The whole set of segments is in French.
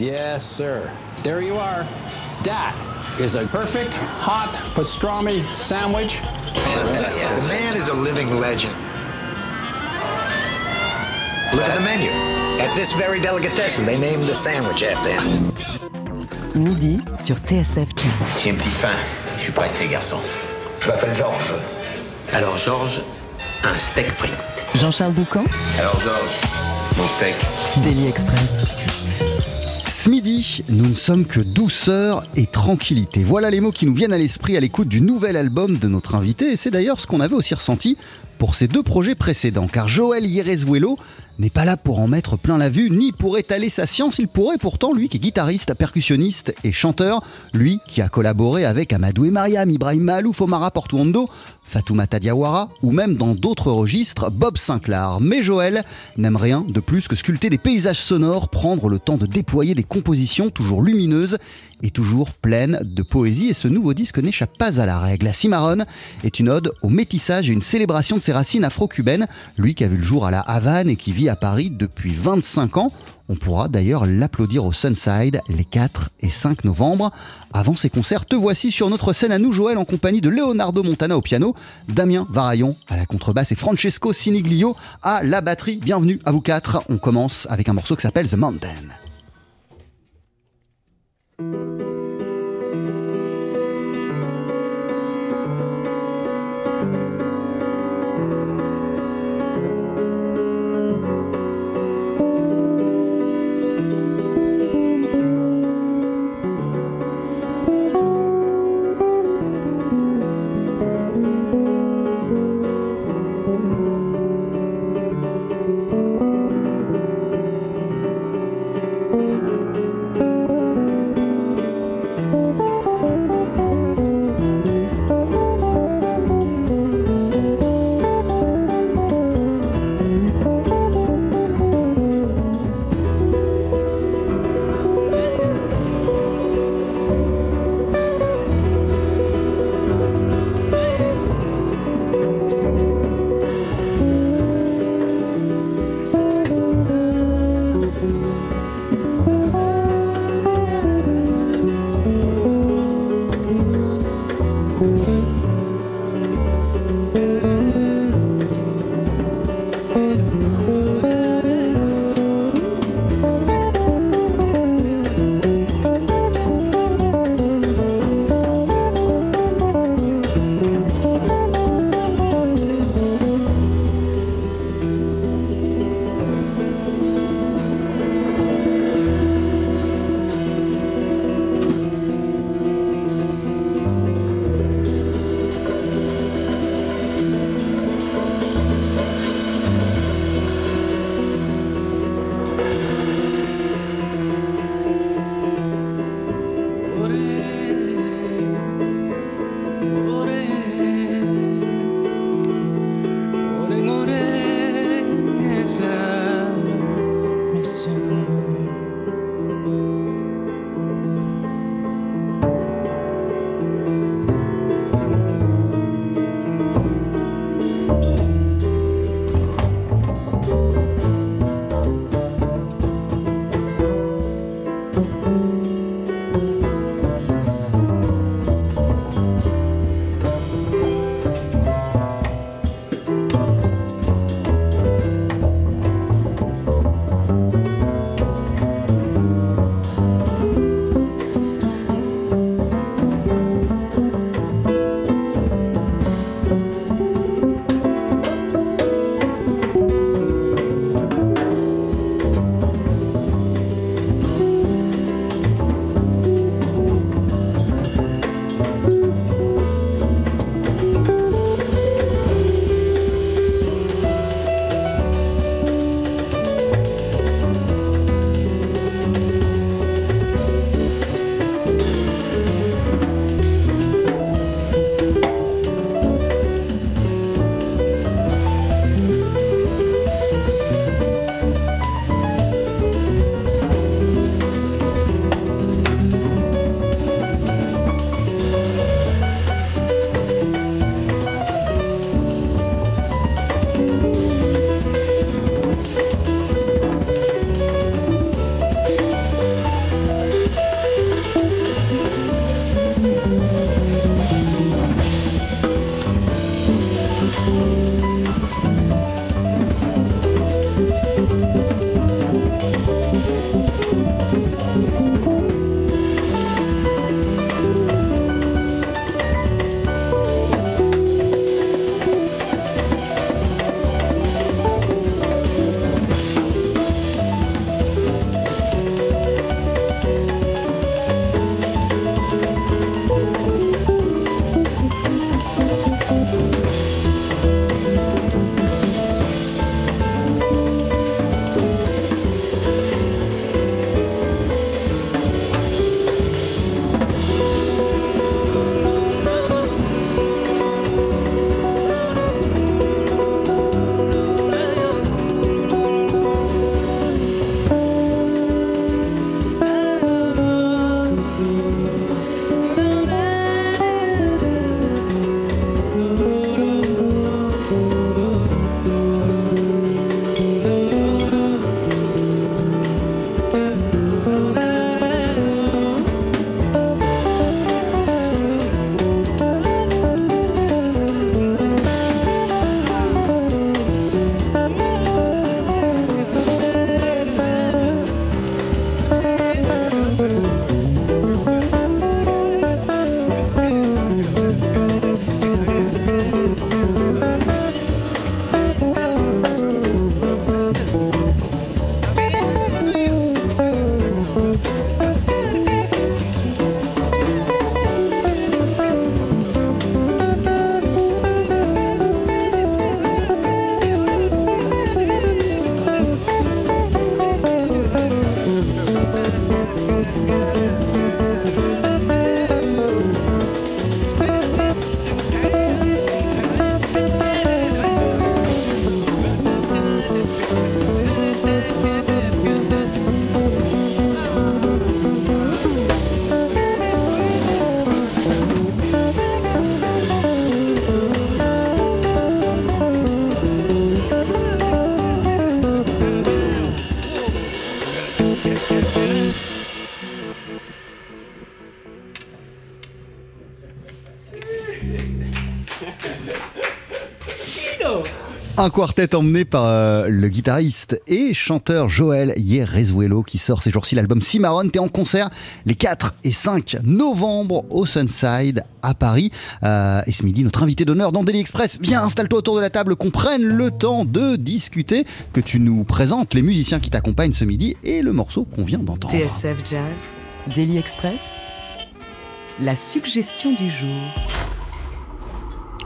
Yes, sir. There you are. That is a perfect hot pastrami sandwich. Fantastic. The man is a living legend. Look at the menu. At this very delicatessen, they named the sandwich after him. Midi sur TSF Jazz. J'ai une petite faim. Je suis pressé, garçon. Je m'appelle Georges. Alors, Georges, un steak frit. Jean-Charles Doucan, Alors, Georges, mon steak. Daily Express. Ce midi, nous ne sommes que douceur et tranquillité. Voilà les mots qui nous viennent à l'esprit à l'écoute du nouvel album de notre invité. Et c'est d'ailleurs ce qu'on avait aussi ressenti pour ses deux projets précédents. Car Joël Yerezuelo n'est pas là pour en mettre plein la vue, ni pour étaler sa science. Il pourrait pourtant, lui qui est guitariste, percussionniste et chanteur, lui qui a collaboré avec Amadou et Mariam, Ibrahim Malouf, Omara Portuondo, Fatoumata Diawara ou même dans d'autres registres, Bob Sinclair. Mais Joël n'aime rien de plus que sculpter des paysages sonores, prendre le temps de déployer des compositions toujours lumineuses et toujours pleines de poésie. Et ce nouveau disque n'échappe pas à la règle. La Cimarron est une ode au métissage et une célébration de ses racines afro-cubaines. Lui qui a vu le jour à la Havane et qui vit à Paris depuis 25 ans. On pourra d'ailleurs l'applaudir au Sunside les 4 et 5 novembre. Avant ses concerts, te voici sur notre scène à nous, Joël, en compagnie de Leonardo Montana au piano, Damien Varaillon à la contrebasse et Francesco Siniglio à la batterie. Bienvenue à vous quatre. On commence avec un morceau qui s'appelle The Mountain. Un quartet emmené par euh, le guitariste et chanteur Joël Yerrezuelo qui sort ces jours-ci l'album Cimarron. T'es en concert les 4 et 5 novembre au Sunside à Paris. Euh, et ce midi, notre invité d'honneur dans Daily Express. Viens, installe-toi autour de la table, qu'on prenne le temps de discuter, que tu nous présentes les musiciens qui t'accompagnent ce midi et le morceau qu'on vient d'entendre. TSF Jazz, Daily Express, la suggestion du jour.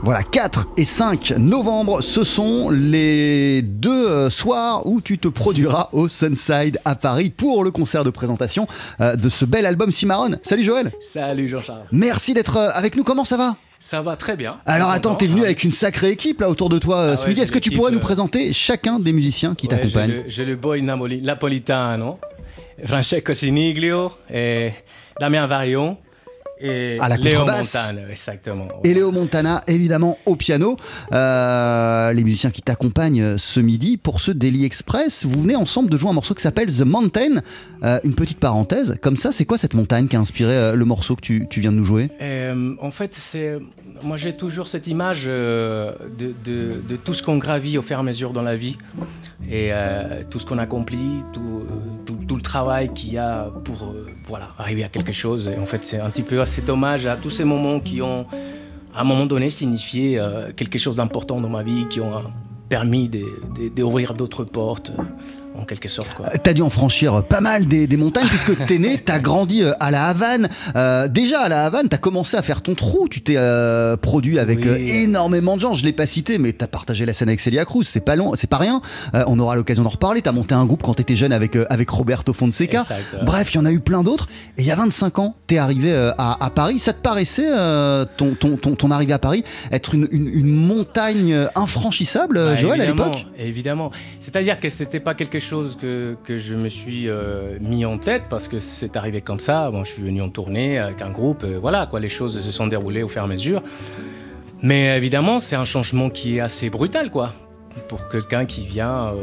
Voilà, 4 et 5 novembre, ce sont les deux euh, soirs où tu te produiras au Sunside à Paris pour le concert de présentation euh, de ce bel album Cimarron. Salut Joël Salut Jean-Charles. Merci d'être euh, avec nous, comment ça va? Ça va très bien. Alors attends, t'es venu avec une sacrée équipe là autour de toi Ah ce ouais, midi. Est-ce que tu pourrais nous présenter chacun des musiciens qui Ouais, t'accompagnent? J'ai le, boy Napoli- Napolitano, Francesco Siniglio, et Damien Varion et À la Léo. Montane, exactement. Et Léo Montana, évidemment, au piano. Euh, les musiciens qui t'accompagnent euh, ce midi pour ce Daily Express. Vous venez ensemble de jouer un morceau qui s'appelle The Mountain. Euh, une petite parenthèse, comme ça, c'est quoi cette montagne qui a inspiré le morceau que tu, tu viens de nous jouer? Euh, en fait, c'est moi j'ai toujours cette image de, de- de tout ce qu'on gravit au fur et à mesure dans la vie et tout ce qu'on accomplit, tout, tout- tout le travail qu'il y a pour voilà, arriver à quelque chose. Et en fait, c'est un petit peu cet hommage à tous ces moments qui ont, à un moment donné, signifié euh, quelque chose d'important dans ma vie, qui ont euh, permis d'ouvrir d'autres portes, euh, en quelque sorte. T'as dû en franchir pas mal des, des montagnes puisque t'es né, t'as grandi euh, à la Havane. Euh, déjà à la Havane, t'as commencé à faire ton trou. Tu t'es euh, produit avec Oui. euh, énormément de gens. Je l'ai pas cité, mais t'as partagé la scène avec Celia Cruz. C'est pas long, c'est pas rien. On aura l'occasion d'en reparler. T'as monté un groupe quand t'étais jeune avec avec Roberto Fonseca. Exact. Bref, il y en a eu plein d'autres. Et il y a 25 ans, t'es arrivé à, à Paris. Ça te paraissait ton, ton, ton, ton arrivée à Paris être une, une- une montagne infranchissable, Bah, Joël, à l'époque? Évidemment. C'est-à-dire que c'était pas quelque chose que, que je me suis euh, mis en tête parce que c'est arrivé comme ça. Bon, je suis venu en tournée avec un groupe. euh, voilà, quoi, les choses se sont déroulées au fur et à mesure. Mais évidemment, c'est un changement qui est assez brutal, quoi. Pour quelqu'un qui vient euh,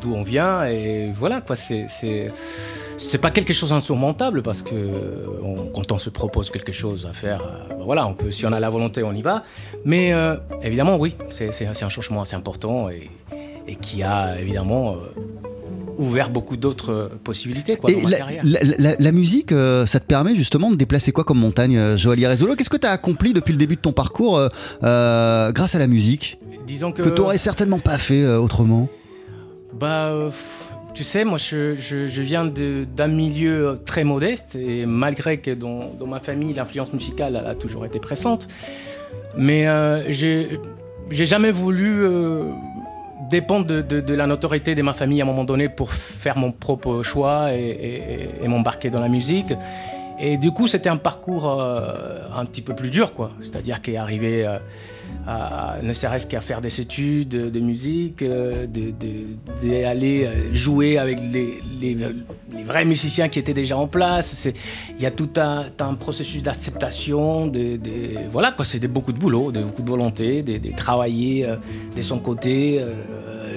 d'où on vient. Et voilà, quoi, c'est. c'est pas quelque chose d'insurmontable parce que quand on se propose quelque chose à faire, ben voilà, on peut, si on a la volonté, on y va. Mais évidemment, oui, c'est un changement assez important et, et qui a évidemment ouvert beaucoup d'autres euh, possibilités quoi, Et dans ma la, carrière. la- la- la musique, euh, ça te permet justement de déplacer quoi comme montagne, euh, Joël Irezolo Qu'est-ce que tu as accompli depuis le début de ton parcours euh, grâce à la musique? Disons que, que tu certainement pas fait autrement. Bah, tu sais, moi je, je- je viens d'un milieu très modeste et malgré que dans, dans ma famille l'influence musicale elle a toujours été présente, mais euh, j'ai j'ai jamais voulu euh, dépendre de, de- la notoriété de ma famille à un moment donné pour faire mon propre choix et m'embarquer dans la musique. Et du coup, c'était un parcours euh, un petit peu plus dur, quoi. C'est-à-dire qu'arriver euh, à, ne serait-ce qu'à faire des études de musique, euh, de- de- d'aller euh, jouer avec les, vrais musiciens qui étaient déjà en place. Il y a tout un, processus d'acceptation, voilà quoi, c'est beaucoup de boulot, de, beaucoup de volonté, de, travailler de son côté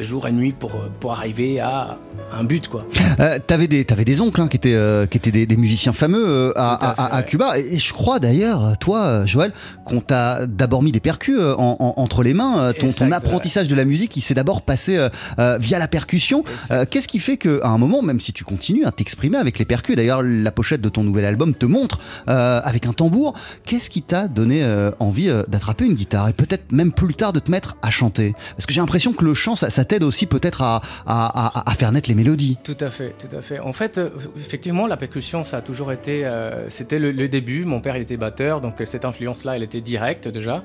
jour et nuit pour, pour arriver à un but, quoi. Euh, T'avais des, t'avais des oncles hein, qui étaient, euh, qui étaient des, des musiciens fameux euh, à, Tout à à- à- fait, à ouais. Cuba. Et, et je crois d'ailleurs, toi, euh, Joël, qu'on t'a d'abord mis des percus euh, en- en- entre les mains. Euh, Ton, ton Exact, ouais. apprentissage de la musique, il s'est d'abord passé euh, euh, via la percussion. Euh, Qu'est-ce qui fait qu'à un moment, même si tu continues à t'exprimer avec les percus, d'ailleurs la pochette de ton nouvel album te montre euh, avec un tambour, qu'est-ce qui t'a donné euh, envie euh, d'attraper une guitare et peut-être même plus tard de te mettre à chanter? Parce que j'ai l'impression que le chant, ça, ça t'aide aussi peut-être à, faire naître les mélodies. Tout à fait, tout à fait. En fait, euh, effectivement, la percussion, ça a toujours été, euh, c'était le, le début. Mon père, il était batteur, donc euh, cette influence-là, elle était directe déjà.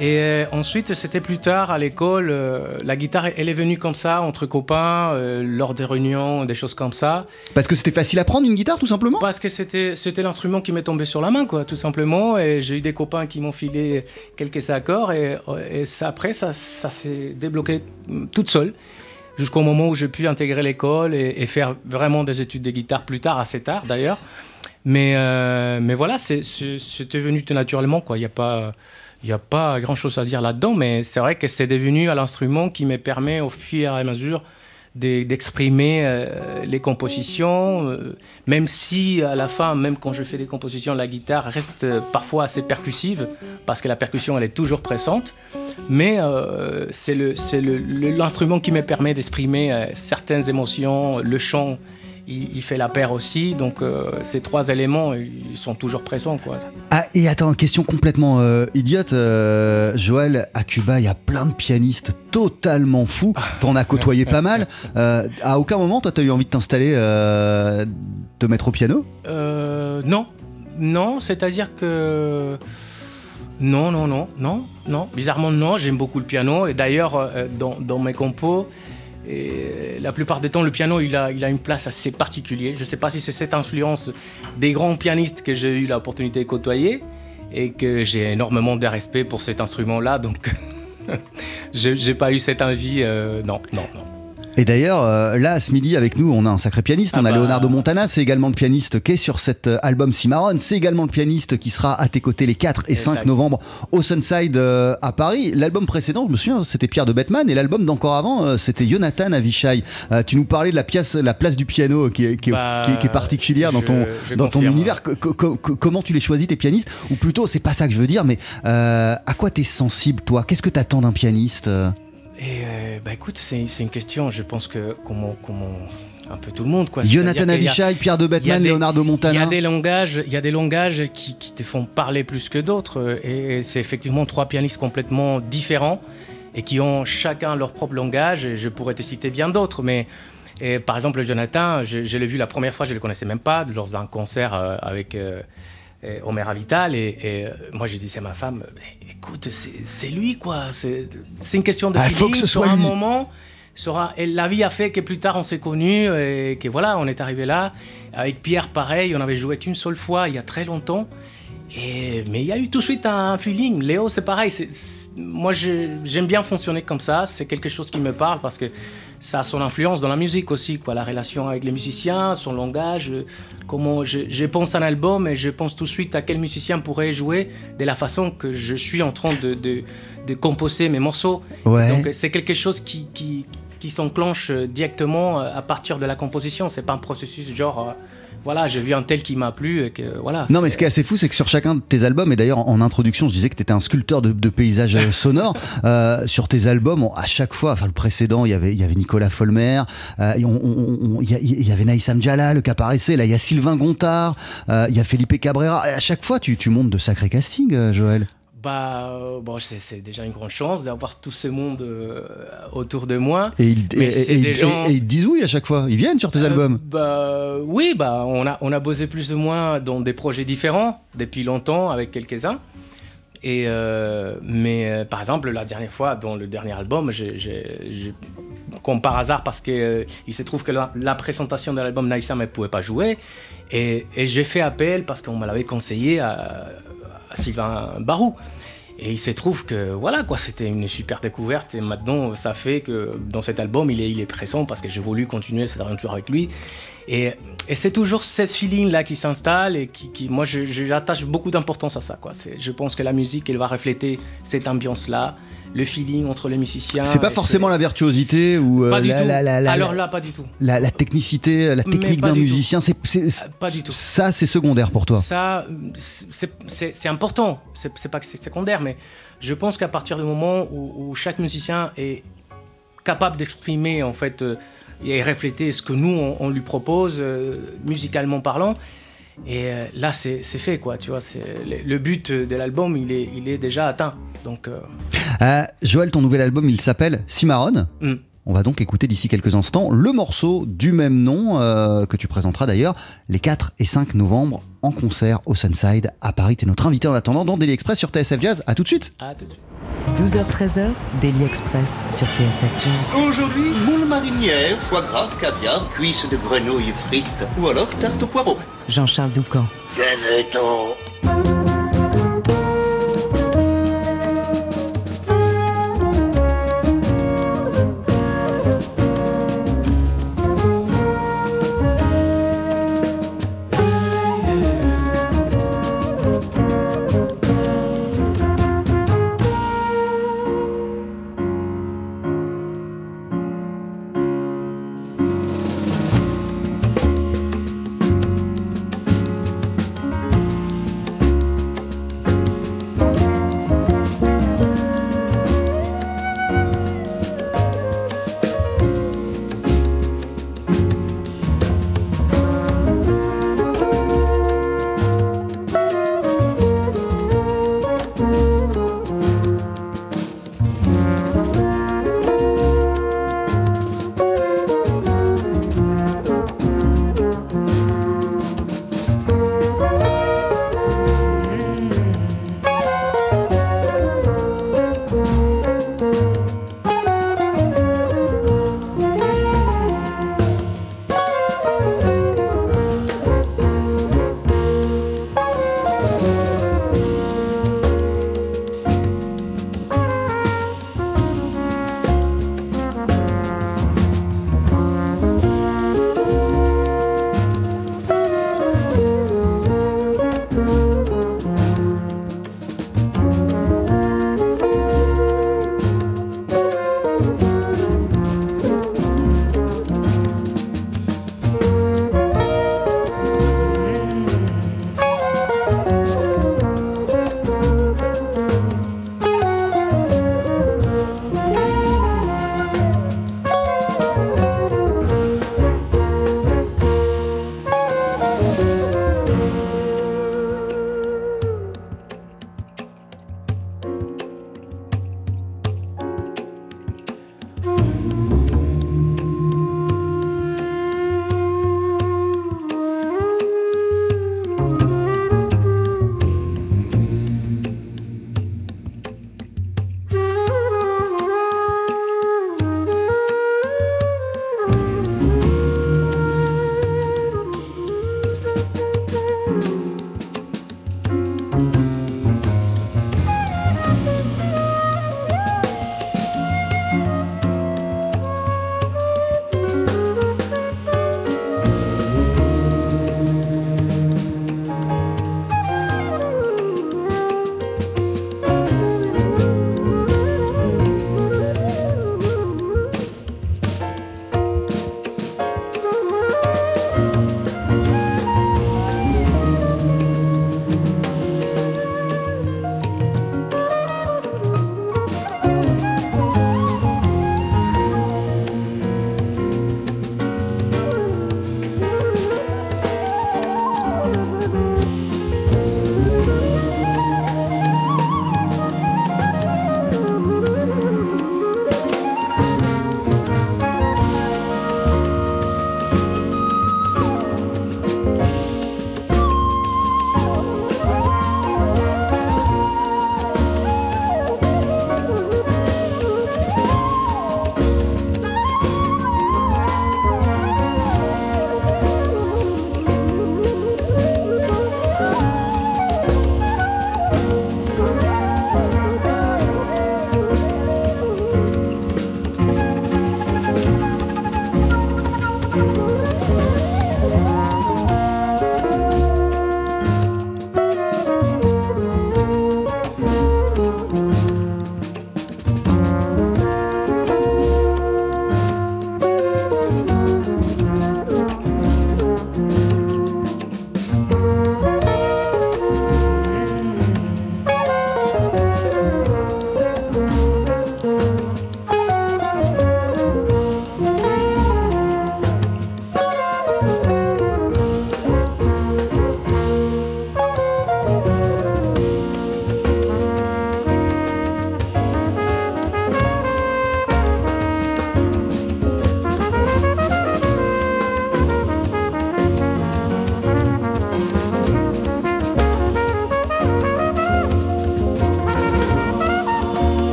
Et euh, ensuite, c'était plus tard à l'école. euh, la guitare, elle est venue comme ça, entre copains, euh, lors des réunions, des choses comme ça. Parce que c'était facile à prendre une guitare tout simplement? Parce que c'était, c'était l'instrument qui m'est tombé sur la main, quoi, tout simplement. Et j'ai eu des copains qui m'ont filé quelques accords. Et, et ça, après, ça, ça s'est débloqué mm, toute seule. Jusqu'au moment où j'ai pu intégrer l'école et, et faire vraiment des études de guitare plus tard, assez tard d'ailleurs. Mais, euh, mais voilà, c'était venu tout naturellement, quoi. Il n'y a pas. Il n'y a pas grand-chose à dire là-dedans, mais c'est vrai que c'est devenu l'instrument qui me permet au fur et à mesure de- d'exprimer euh, les compositions, euh, même si à la fin, même quand je fais des compositions, la guitare reste euh, parfois assez percussive, parce que la percussion, elle est toujours présente, mais euh, c'est c'est le- le- l'instrument qui me permet d'exprimer certaines émotions, le chant. Il, il fait la paire aussi, donc euh, ces trois éléments, ils sont toujours présents. Quoi. Ah, et attends, question complètement euh, idiote. euh, Joël, à Cuba, il y a plein de pianistes totalement fous. T'en as côtoyé pas mal. À aucun moment, toi, t'as eu envie de t'installer, te mettre au piano? Non, non, c'est-à-dire que non, non, non, non, non. Bizarrement, non. J'aime beaucoup le piano et d'ailleurs dans, dans mes compos, et la plupart du temps, le piano, il a, il a une place assez particulière. Je ne sais pas si c'est cette influence des grands pianistes que j'ai eu l'opportunité de côtoyer et que j'ai énormément de respect pour cet instrument-là. Donc, j'ai j'ai pas eu cette envie. euh, non, non, non. Et d'ailleurs, euh, là, ce midi, avec nous, on a un sacré pianiste. Ah on a bah. Leonardo Montana, c'est également le pianiste qui est sur cet euh, album Cimarron. C'est également le pianiste qui sera à tes côtés les 4 et 5 Exact. novembre au Sunside euh, à Paris. L'album précédent, je me souviens, c'était Pierre de Bettman. Et l'album d'encore avant, euh, c'était Jonathan Avishai. Tu nous parlais de la, pièce, la place du piano qui est, qui est- Bah, qui est- qui est particulière dans ton, dans ton univers. Co- co- co- comment tu les choisis, tes pianistes? Ou plutôt, c'est pas ça que je veux dire, mais à quoi t'es sensible, toi? Qu'est-ce que t'attends d'un pianiste Et euh, bah écoute, c'est une question, je pense que comment, comment un peu tout le monde quoi. Jonathan Avishai, Pierre de des- Leonardo Il y Montana. a des langages, il y a des langages qui, qui te font parler plus que d'autres, et, et c'est effectivement trois pianistes complètement différents et qui ont chacun leur propre langage. Et je pourrais te citer bien d'autres, mais et par exemple Jonathan, je, je l'ai vu la première fois, je le connaissais même pas lors d'un concert euh, avec euh, Omer Avital, et, et, euh, moi je disais à ma femme, écoute, c'est c'est lui quoi, c'est c'est une question de Ah, il faut que ce sur soit un lui. moment. Sera, et la vie a fait que plus tard on s'est connus et que voilà, on est arrivé là. Avec Pierre, pareil, on avait joué qu'une seule fois il y a très longtemps. Et, mais il y a eu tout de suite un feeling. Léo, c'est pareil. c'est- c'est- moi, j'aime bien fonctionner comme ça. C'est quelque chose qui me parle parce que ça a son influence dans la musique aussi. Quoi. La relation avec les musiciens, son langage. Comment je, je pense à un album et je pense tout de suite à quel musicien pourrait jouer de la façon que je suis en train de, de, de composer mes morceaux. Ouais. Donc c'est quelque chose qui, qui, qui s'enclenche euh, directement euh, à partir de la composition. C'est pas un processus genre, euh, voilà, j'ai vu un tel qui m'a plu et que voilà. Non, mais ce qui est assez fou, c'est que sur chacun de tes albums, et d'ailleurs en introduction, je disais que tu étais un sculpteur de, de paysages euh, sonores. euh, sur tes albums, on- à chaque fois, enfin le précédent, il y avait, il y avait Nicolas Folmer, euh, et on- on- on- il y, a- il y avait Naïsam Jalal qui apparaissait, là il y a Sylvain Gontard, euh, il y a Felipe Cabrera. Et à chaque fois, tu, tu montes de sacrés castings, euh, Joël. Bah, euh, bon, c'est déjà une grande chance d'avoir tout ce monde euh, autour de moi. Et ils, et- gens- ils disent oui à chaque fois. Ils viennent sur tes Euh, albums. bah, Oui, bah, on, a, on a bossé plus ou moins dans des projets différents depuis longtemps avec quelques-uns. Et euh, mais par exemple, la dernière fois, dans le dernier album, j'ai- comme par hasard, parce qu'il il se trouve que la, la présentation de l'album Naïsa ne pouvait pas jouer. Et, j'ai fait appel, parce qu'on me l'avait conseillé, à Sylvain Barou. Et il se trouve que voilà quoi, c'était une super découverte et maintenant ça fait que dans cet album il est, il est présent parce que j'ai voulu continuer cette aventure avec lui. Et, c'est toujours ce feeling là qui s'installe et qui, qui- moi j'attache beaucoup d'importance à ça quoi. Je pense que la musique elle va refléter cette ambiance là, le feeling entre les musiciens. C'est pas forcément la virtuosité ou euh, Pas du la, tout. la- la- la- Alors là pas du tout. la- la technicité, la technique d'un musicien. C'est, Euh, Pas du tout. ça, c'est secondaire pour toi. Ça, c'est- important. C'est c'est pas que c'est secondaire, mais je pense qu'à partir du moment où, où chaque musicien est capable d'exprimer en fait euh, et refléter ce que nous on, on lui propose euh, musicalement parlant, et euh, là c'est c'est fait quoi. Tu vois, le, but de l'album il est il est déjà atteint. Donc euh, Euh, Joël, ton nouvel album, il s'appelle Cimarron. hmm. On va donc écouter d'ici quelques instants le morceau du même nom euh, que tu présenteras d'ailleurs les 4 et 5 novembre en concert au Sunside à Paris. T'es notre invité en attendant dans Daily Express sur TSF Jazz. À tout de suite. à tout de suite. 12h-13h, Daily Express sur TSF Jazz. Aujourd'hui, moule marinière, foie gras, caviar, cuisses de grenouille frites ou alors tarte au poireau. Jean-Charles Doucan. Venez-t'en.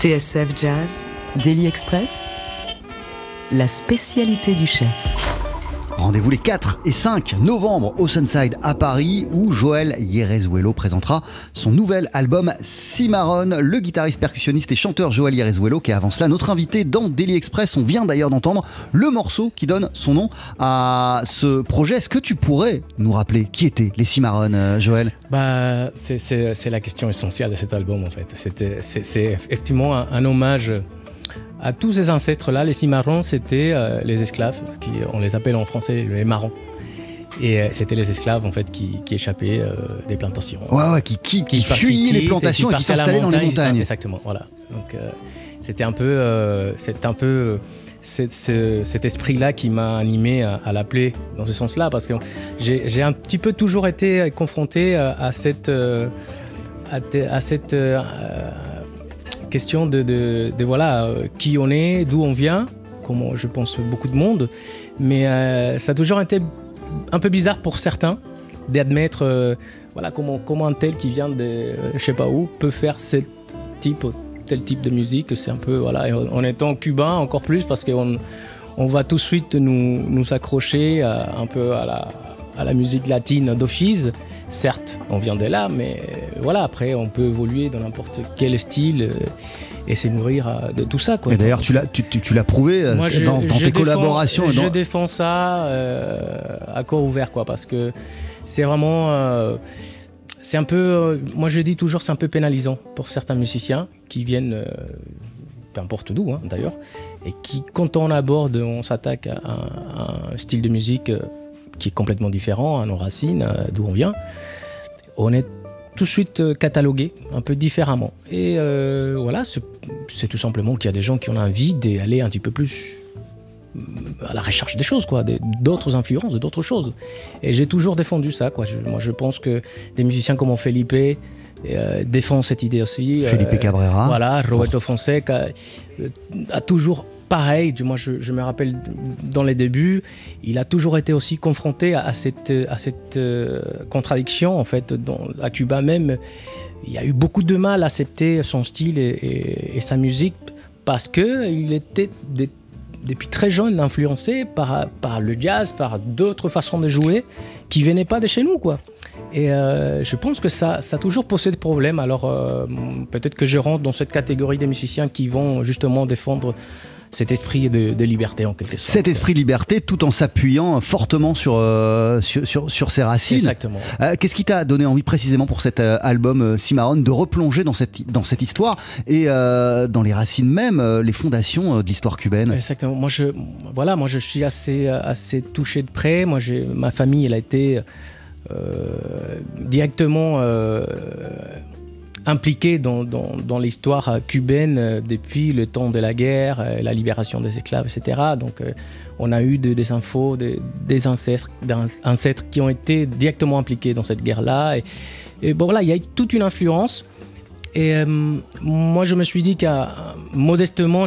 TSF Jazz, Daily Express, la spécialité du chef. Rendez-vous les 4 et 5 novembre au Sunside à Paris où Joël Yerezuelo présentera son nouvel album Cimarron. Le guitariste percussionniste et chanteur Joël Yerezuelo qui est avant cela notre invité dans Daily Express. On vient d'ailleurs d'entendre le morceau qui donne son nom à ce projet. Est-ce que tu pourrais nous rappeler qui étaient les Cimarron, euh, Joël? Bah, c'est- la question essentielle de cet album en fait. C'est effectivement un hommage à tous ces ancêtres-là. Les cimarrons, c'était euh, les esclaves, qui, on les appelle en français les marrons. Et euh, c'était les esclaves en fait qui, qui échappaient euh, des plantations. Ouais, ouais, qui, qui, qui fuyaient les plantations et qui s'installaient dans les montagnes. Exactement, voilà. Donc c'était un peu, c'est un peu ce- cet esprit-là qui m'a animé à, à l'appeler dans ce sens-là, parce que j'ai un petit peu toujours été confronté à, cette, à, te- à cette question de, de- voilà euh, qui on est, d'où on vient, comme je pense beaucoup de monde, mais euh, ça a toujours été un peu bizarre pour certains d'admettre euh, voilà comment, comment un tel qui vient de je sais pas où peut faire ce type tel type de musique. C'est un peu voilà en en étant cubain encore plus parce qu'on on va tout de suite nous, nous accrocher un peu à la, à la musique latine d'office certes on vient de là mais euh, voilà après on peut évoluer dans n'importe quel style euh, et se nourrir euh, de tout ça quoi Et d'ailleurs, tu l'as tu, tu- tu l'as prouvé moi, je- dans, dans je tes défends- collaborations. Je dans- défends ça euh, à corps ouvert, quoi, parce que c'est vraiment. euh, c'est un peu. euh, moi, je dis toujours, c'est un peu pénalisant pour certains musiciens qui viennent. euh, peu importe d'où, hein, d'ailleurs, et qui, quand on aborde, on s'attaque à, un- à un style de musique qui est complètement différent, à nos racines, euh, d'où on vient, on est tout de suite euh, catalogué un peu différemment. Et euh, voilà, c'est tout simplement qu'il y a des gens qui ont envie d'aller un petit peu plus à la recherche des choses, quoi, d'autres influences, d'autres choses. Et j'ai toujours défendu ça, quoi. Je- moi, je pense que des musiciens comme Felipe euh, défendent cette idée aussi. Felipe Euh, Cabrera. Voilà, Roberto Fonseca a toujours pareil. du- Moi, je, me rappelle dans les débuts, il a toujours été aussi confronté à, cette, euh, contradiction, en fait, à Cuba même. Il a eu beaucoup de mal à accepter son style et, sa musique parce que il était depuis très jeune influencé par, le jazz, par d'autres façons de jouer qui venaient pas de chez nous, quoi. Et euh, je pense que ça, ça a toujours posé des problèmes. Alors euh, peut-être que je rentre dans cette catégorie des musiciens qui vont justement défendre cet esprit de, de liberté en quelque sorte. Cet esprit liberté tout en s'appuyant fortement sur, euh, sur, sur, sur ses racines. Exactement. Euh, Qu'est-ce qui t'a donné envie précisément pour cet euh, album Cimarron de replonger dans cette, dans cette histoire et dans les racines même, les fondations de l'histoire cubaine? Exactement. Moi, je, voilà, moi, je suis assez, assez touché de près. Moi, j'ai, ma famille, elle a été directement euh, impliquée dans, dans, l'histoire cubaine euh, depuis le temps de la guerre, euh, la libération des esclaves, etc. Donc, euh, on a eu de- des infos, des, ancêtres, ancêtres qui ont été directement impliqués dans cette guerre-là. Et, bon, voilà, il y a eu toute une influence. Et euh, moi, je me suis dit qu'à modestement,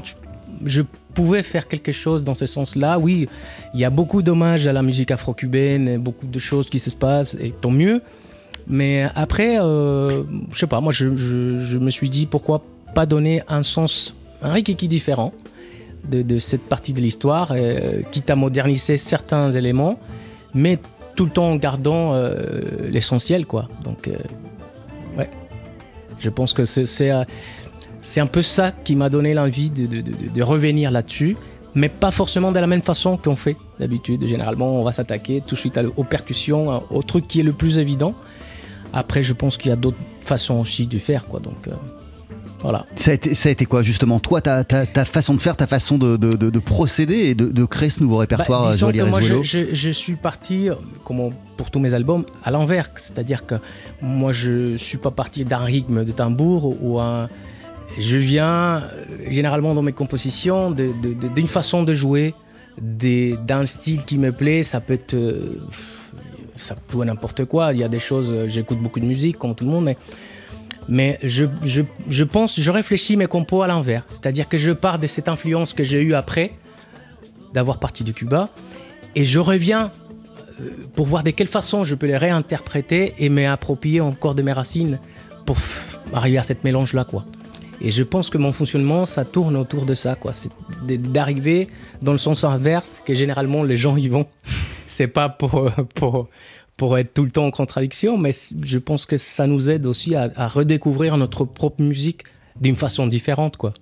je pouvais faire quelque chose dans ce sens-là. Oui, il y a beaucoup d'hommages à la musique afro-cubaine, beaucoup de choses qui se passent, et tant mieux. Mais après, euh, je sais pas, moi, je, je- me suis dit pourquoi pas donner un sens, un rikiki différent de, cette partie de l'histoire, euh, quitte à moderniser certains éléments, mais tout le temps en gardant euh, l'essentiel, quoi. Donc, euh, ouais. Je pense que c'est un peu ça qui m'a donné l'envie de, de- de- revenir là-dessus, mais pas forcément de la même façon qu'on fait d'habitude. Généralement, on va s'attaquer tout de suite aux percussions, au truc qui est le plus évident. Après, je pense qu'il y a d'autres façons aussi de faire, quoi. Donc, euh, voilà. ça a, été, ça a été quoi justement Toi, ta, ta, ta façon de faire, ta façon de, de, de- de procéder et de, de créer ce nouveau répertoire, Bah, Joël que moi, je, Irezuelo je- je suis parti, euh, comme pour tous mes albums, à l'envers. C'est-à-dire que moi, je suis pas parti d'un rythme de tambour ou un. Je viens euh, généralement dans mes compositions d'une façon de jouer, d'un style qui me plaît. Ça peut être. Ça peut être n'importe quoi. Il y a des choses. euh, J'écoute beaucoup de musique, comme tout le monde, mais. Mais je, je, je pense, je réfléchis mes compos à l'envers. C'est-à-dire que je pars de cette influence que j'ai eue après, d'avoir parti de Cuba, et je reviens euh, pour voir de quelle façon je peux les réinterpréter et m'approprier encore de mes racines pour arriver à cette mélange-là, quoi. Et je pense que mon fonctionnement, ça tourne autour de ça, quoi. C'est d'arriver dans le sens inverse que généralement les gens y vont. C'est pas pour, pour, pour être tout le temps en contradiction, mais je pense que ça nous aide aussi à, à redécouvrir notre propre musique d'une façon différente, quoi.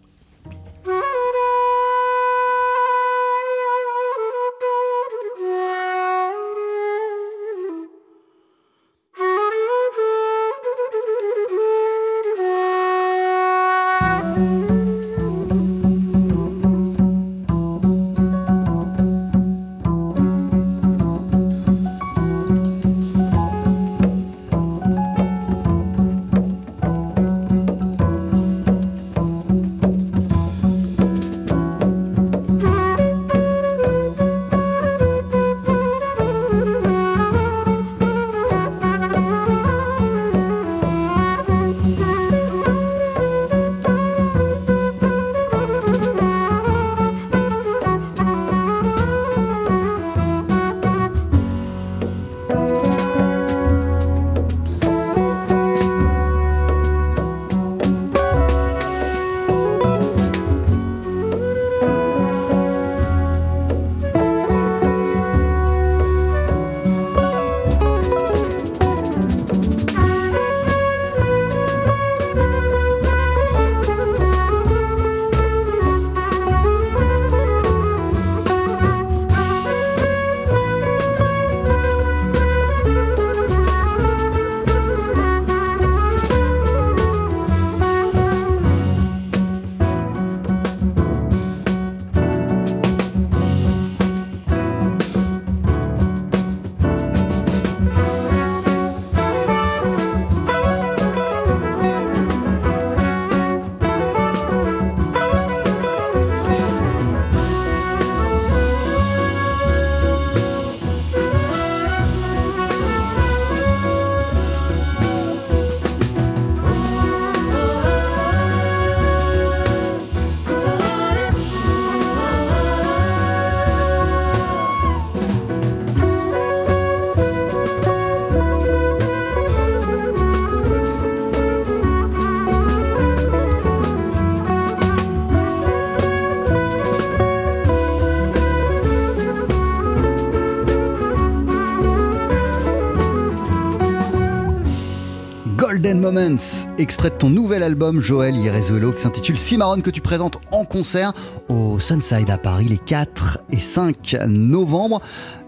Moments, extrait de ton nouvel album Joël Irezolo qui s'intitule Cimarron que tu présentes en concert au Sunside à Paris les 4 et 5 novembre.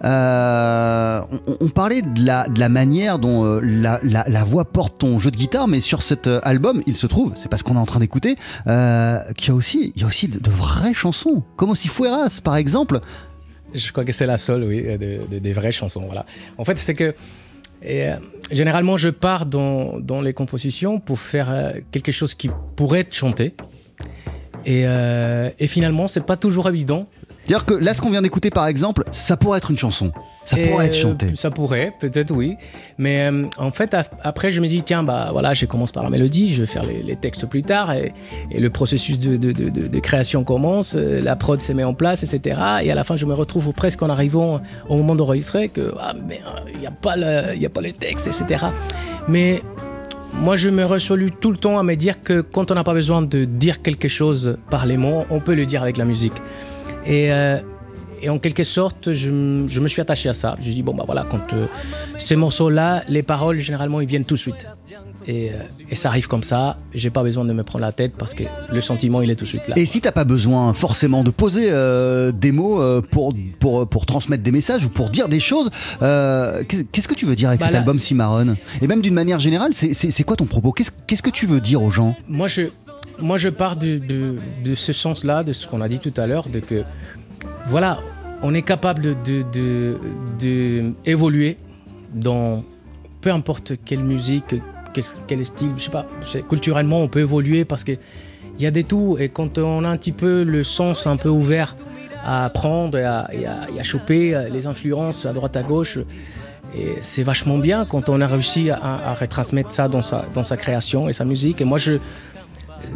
Euh, on, parlait de la, manière dont euh, la, voix porte ton jeu de guitare, mais sur cet euh, album, il se trouve, c'est parce qu'on est en train d'écouter, qu'il y a aussi, il y a aussi de, vraies chansons, comme aussi Fueras par exemple. Je crois que c'est la seule, oui, des vraies chansons. Voilà. En fait, c'est que et euh, généralement, je pars dans, les compositions pour faire euh, quelque chose qui pourrait être chanté. Et, euh, et finalement, c'est pas toujours évident c'est-à-dire que là, ce qu'on vient d'écouter, par exemple, ça pourrait être une chanson. Ça pourrait être chanté. Ça pourrait, peut-être oui. Mais euh, en fait, après, je me dis, tiens, bah voilà, je commence par la mélodie, je vais faire les, textes plus tard, et, le processus de, de, de, création commence, euh, la prod se met en place, etc. Et à la fin, je me retrouve presque en arrivant au moment d'enregistrer que, ah, mais il n'y a, pas a pas les textes, etc. Mais moi, je me resolue tout le temps à me dire que quand on n'a pas besoin de dire quelque chose par les mots, on peut le dire avec la musique. Euh, et, en quelque sorte, je, me suis attaché à ça. Je dis, bon, bah voilà, quand euh, ces morceaux-là, les paroles, généralement, ils viennent tout de suite. Et, euh, ça arrive comme ça, j'ai pas besoin de me prendre la tête parce que le sentiment il est tout de suite là. Et si t'as pas besoin forcément de poser des mots pour, pour, pour, transmettre des messages ou pour dire des choses, qu'est-ce que tu veux dire avec bah cet album Cimarron? Et même d'une manière générale, c'est quoi ton propos? Qu'est-ce que tu veux dire aux gens? Moi je, moi, je pars de, de, ce sens-là, de ce qu'on a dit tout à l'heure, de que, voilà, on est capable de, de, évoluer dans peu importe quelle musique, quel, style, je sais pas, culturellement, on peut évoluer parce qu'il y a des tout, et quand on a un petit peu le sens un peu ouvert à apprendre et à, à, choper les influences à droite à gauche, c'est vachement bien quand on a réussi à, à, retransmettre ça dans sa, dans sa création et sa musique. Et moi, je,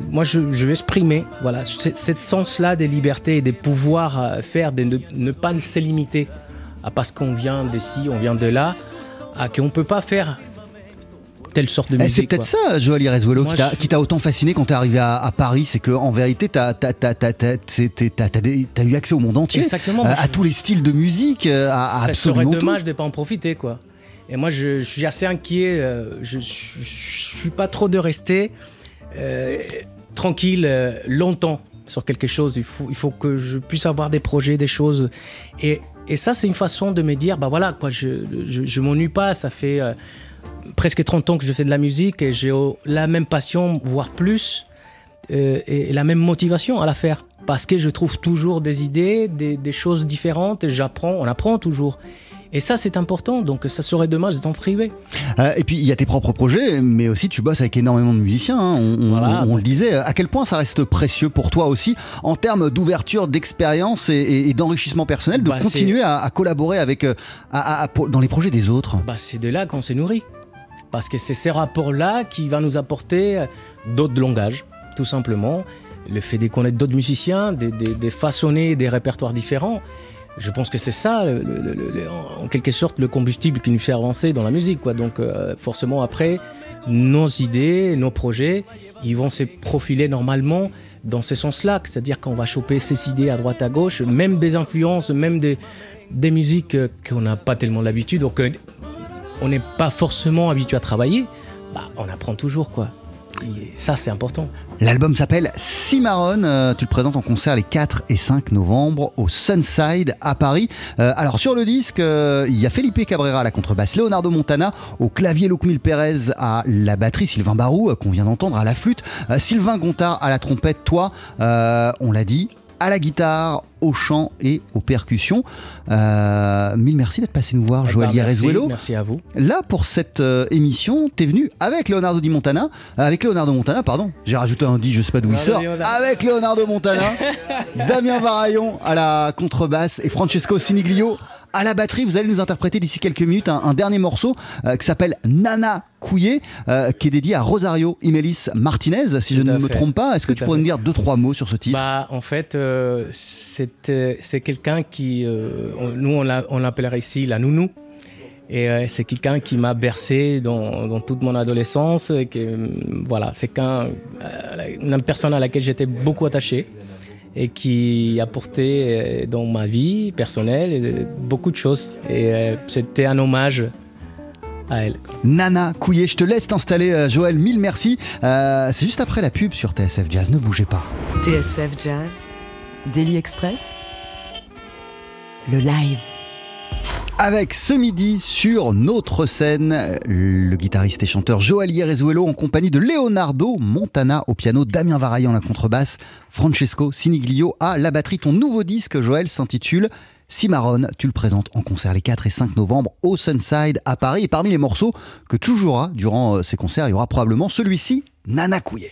moi, je, veux exprimer voilà, cette sens-là des libertés et des pouvoirs à faire, de ne, pas se limiter à parce qu'on vient d'ici, on vient de là, à qu'on ne peut pas faire telle sorte de Eh, musique. c'est peut-être ça, Joël Ireswelo, Moi, qui t'a je- autant fasciné quand t'es arrivé à, à Paris. C'est qu'en vérité, t'as t'as eu accès au monde entier. Exactement. Euh, à je- tous les styles de musique, euh, à, ça serait tout. dommage de pas en profiter, quoi. Et moi, je, je suis assez inquiet. euh, je, je, je suis pas trop de rester euh, tranquille euh, longtemps sur quelque chose. Il faut, il faut que je puisse avoir des projets, des choses. Et, et ça, c'est une façon de me dire, bah voilà, quoi, je, je m'ennuie pas. Ça fait euh, presque 30 ans que je fais de la musique et j'ai oh, la même passion, voire plus, et la même motivation à la faire. Parce que je trouve toujours des idées, des, des choses différentes, j'apprends, on apprend toujours. Et ça, c'est important, donc ça serait dommage d'être en privé. Euh, et puis il y a tes propres projets, mais aussi tu bosses avec énormément de musiciens. hein. On, Voilà, le disait. À quel point ça reste précieux pour toi aussi en termes d'ouverture, d'expérience et, et- et d'enrichissement personnel de Bah, continuer à, à collaborer avec euh, à- à- dans les projets des autres? Bah, c'est de là qu'on s'est nourri. Parce que c'est ces rapports-là qui vont nous apporter euh, d'autres langages, tout simplement. Le fait de connaître d'autres musiciens, de, de- de façonner des répertoires différents. Je pense que c'est ça, en quelque sorte, le combustible qui nous fait avancer dans la musique. Quoi. Donc, euh, forcément, après, nos idées, nos projets, ils vont se profiler normalement dans ce sens-là. C'est-à-dire qu'on va choper ces idées à droite, à gauche, même des influences, même des, des musiques euh, qu'on n'a pas tellement l'habitude. Donc, euh, on n'est pas forcément habitué à travailler, bah, on apprend toujours quoi. Ça c'est important. L'album s'appelle Cimarron. euh, tu le présentes en concert les 4 et 5 novembre au Sunside à Paris. Euh, alors sur le disque, euh, il y a Felipe Cabrera à la contrebasse, Leonardo Montana au clavier, Locmil Pérez à la batterie, Sylvain Barou qu'on vient d'entendre à la flûte, Sylvain Gontard à la trompette, toi, on l'a dit, à la guitare, au chant et aux percussions. Euh, mille merci d'être passé nous voir, Joël Bah, merci, à vous. Là, pour cette euh, émission, t'es venu avec Leonardo Di Montana, avec Leonardo Montana, pardon, j'ai rajouté un dit, je sais pas d'où il sort, avec Leonardo Montana, Damien Varaillon à la contrebasse et Francesco Siniglio à la batterie. Vous allez nous interpréter d'ici quelques minutes un, un dernier morceau euh, qui s'appelle Nana Couillé, euh, qui est dédié à Rosario Imelis Martinez, si je ne me fait. trompe pas. Est-ce que Tout tu pourrais nous dire deux, trois mots sur ce titre? Bah en fait euh, c'est quelqu'un qui euh, on- nous on l'a- on l'appellerait ici la nounou. Et c'est quelqu'un qui m'a bercé dans, dans toute mon adolescence. Et que, voilà, c'est euh, une personne à laquelle j'étais beaucoup attaché et qui a apporté euh, dans ma vie personnelle euh, beaucoup de choses. Et euh, c'était un hommage à elle. Nana Couillé, je te laisse t'installer, Joël. Mille merci. Euh, C'est juste après la pub sur TSF Jazz. Ne bougez pas. TSF Jazz, Daily Express, le live. Avec ce midi sur notre scène, le guitariste et chanteur Joël Rezuelo en compagnie de Leonardo Montana au piano, Damien Varaillon à la contrebasse, Francesco Siniglio à la batterie. Ton nouveau disque, Joël, s'intitule Cimarron. Tu le présentes en concert les 4 et 5 novembre au Sunside à Paris. Et parmi les morceaux que tu joueras durant euh, ces concerts, il y aura probablement celui-ci, Nana Couillet.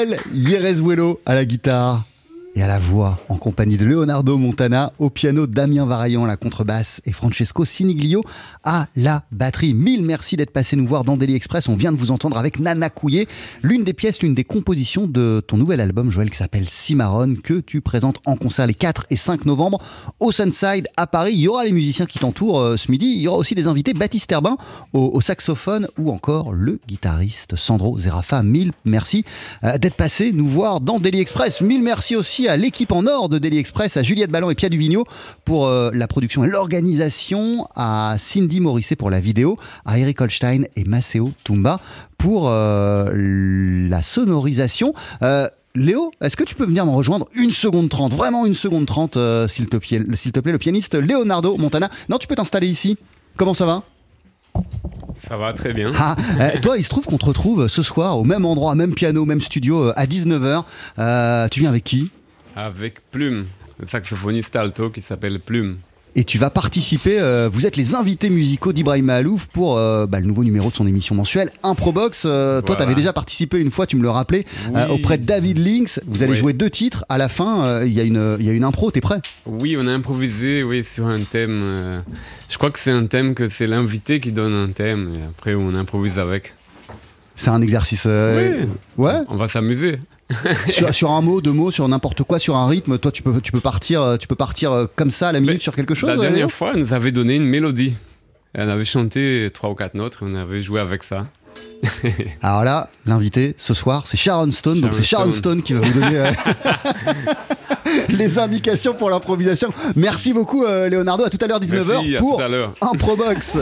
Joël Yerezuelo à la guitare et à la voix, compagnie de Leonardo Montana, au piano Damien Varaillon à la contrebasse et Francesco Siniglio à la batterie. Mille merci d'être passé nous voir dans Daily Express. On vient de vous entendre avec Nana Couillet, l'une des pièces, l'une des compositions de ton nouvel album, Joël, qui s'appelle Cimarron, que tu présentes en concert les 4 et 5 novembre au Sunside à Paris. Il y aura les musiciens qui t'entourent euh, ce midi. Il y aura aussi des invités, Baptiste Herbin au, au saxophone ou encore le guitariste Sandro Zerafa. Mille merci euh, d'être passé nous voir dans Daily Express. Mille merci aussi à l'équipe en or de Daily Express, à Juliette Ballon et Pia Duvigneau pour euh, la production et l'organisation, à Cindy Morisset pour la vidéo, à Eric Holstein et Maceo Tumba pour euh, la sonorisation. Euh, Léo, est-ce que tu peux venir me rejoindre une seconde trente, vraiment une seconde trente, s'il te, plaît, s'il te plaît, le pianiste Leonardo Montana. Non, tu peux t'installer ici. Comment ça va? Ça va très bien. ah, toi, il se trouve qu'on te retrouve ce soir au même endroit, même piano, même studio, à 19h. Euh, tu viens avec qui? Avec Plume, le saxophoniste alto qui s'appelle Plume. Et tu vas participer, euh, vous êtes les invités musicaux d'Ibrahim Mahalouf pour euh, bah, le nouveau numéro de son émission mensuelle Improbox. Euh, Toi, tu avais déjà participé une fois, tu me le rappelais, Oui. auprès de David Lynx. Vous allez Oui. jouer deux titres. À la fin, il y, a une- il y a une impro, t'es prêt? Oui, on a improvisé oui, sur un thème. je crois que c'est un thème que c'est l'invité qui donne un thème et après on improvise avec. C'est un exercice. euh, Ouais On va s'amuser. sur, sur un mot, deux mots, sur n'importe quoi, sur un rythme. Toi, tu peux, tu peux partir, euh, tu peux partir euh, comme ça à la minute Mais sur quelque chose La euh, dernière fois, elle nous avait donné une mélodie. Elle avait chanté trois ou quatre notes, on avait joué avec ça. Alors là, l'invité ce soir, c'est Sharon Stone. donc c'est Sharon Stone. Stone qui va vous donner euh, les indications pour l'improvisation. Merci beaucoup, euh, Leonardo. À tout à l'heure, 19h, Merci, à pour tout à l'heure. Improbox.